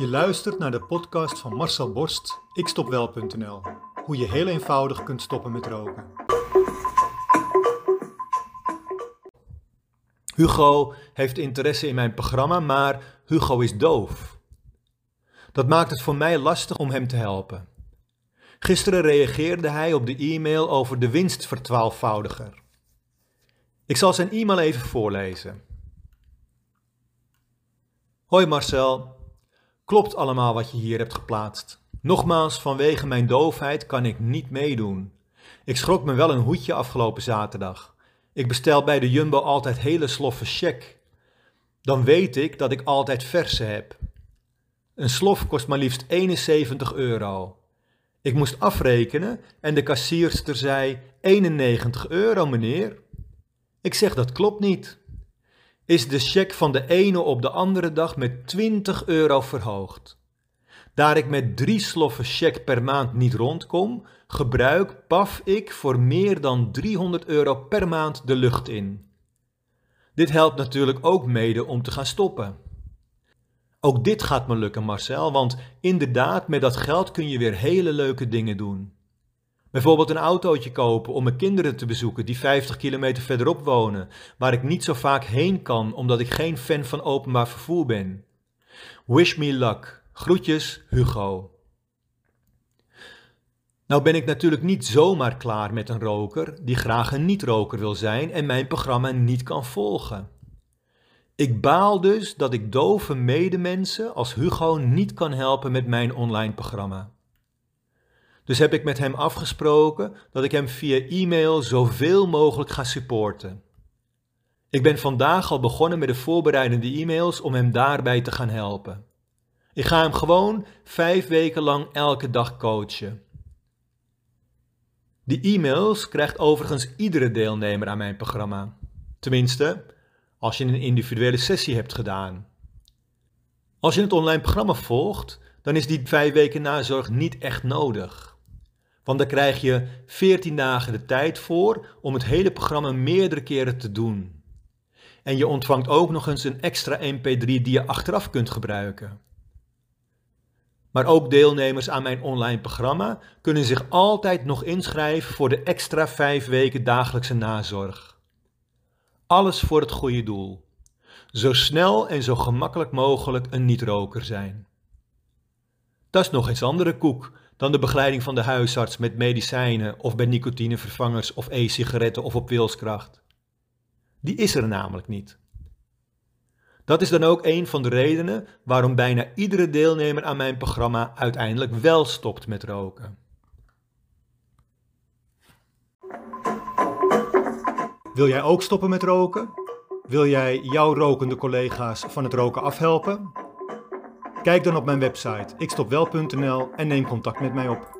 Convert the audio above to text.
Je luistert naar de podcast van Marcel Borst, ikstopwel.nl. Hoe je heel eenvoudig kunt stoppen met roken. Hugo heeft interesse in mijn programma, maar Hugo is doof. Dat maakt het voor mij lastig om hem te helpen. Gisteren reageerde hij op de e-mail over de winstvertwaalvoudiger. Ik zal zijn e-mail even voorlezen. Hoi Marcel, klopt allemaal wat je hier hebt geplaatst. Nogmaals, vanwege mijn doofheid kan ik niet meedoen. Ik schrok me wel een hoedje afgelopen zaterdag. Ik bestel bij de Jumbo altijd hele sloffen check. Dan weet ik dat ik altijd verse heb. Een slof kost maar liefst 71 euro. Ik moest afrekenen en de kassierster zei 91 euro meneer. Ik zeg dat klopt niet. Is de cheque van de ene op de andere dag met 20 euro verhoogd. Daar ik met drie sloffen cheque per maand niet rondkom, gebruik paf ik voor meer dan 300 euro per maand de lucht in. Dit helpt natuurlijk ook mede om te gaan stoppen. Ook dit gaat me lukken, Marcel, want inderdaad, met dat geld kun je weer hele leuke dingen doen. Bijvoorbeeld een autootje kopen om mijn kinderen te bezoeken die 50 kilometer verderop wonen, waar ik niet zo vaak heen kan omdat ik geen fan van openbaar vervoer ben. Wish me luck. Groetjes, Hugo. Nou ben ik natuurlijk niet zomaar klaar met een roker die graag een niet-roker wil zijn en mijn programma niet kan volgen. Ik baal dus dat ik dove medemensen als Hugo niet kan helpen met mijn online programma. Dus heb ik met hem afgesproken dat ik hem via e-mail zoveel mogelijk ga supporten. Ik ben vandaag al begonnen met de voorbereidende e-mails om hem daarbij te gaan helpen. Ik ga hem gewoon vijf weken lang elke dag coachen. Die e-mails krijgt overigens iedere deelnemer aan mijn programma. Tenminste, als je een individuele sessie hebt gedaan. Als je het online programma volgt, dan is die vijf weken nazorg niet echt nodig. Want daar krijg je 14 dagen de tijd voor om het hele programma meerdere keren te doen. En je ontvangt ook nog eens een extra MP3 die je achteraf kunt gebruiken. Maar ook deelnemers aan mijn online programma kunnen zich altijd nog inschrijven voor de extra 5 weken dagelijkse nazorg. Alles voor het goede doel. Zo snel en zo gemakkelijk mogelijk een niet-roker zijn. Dat is nog eens andere koek dan de begeleiding van de huisarts met medicijnen of bij nicotinevervangers of e-sigaretten of op wilskracht. Die is er namelijk niet. Dat is dan ook een van de redenen waarom bijna iedere deelnemer aan mijn programma uiteindelijk wel stopt met roken. Wil jij ook stoppen met roken? Wil jij jouw rokende collega's van het roken afhelpen? Kijk dan op mijn website ikstopwel.nl en neem contact met mij op.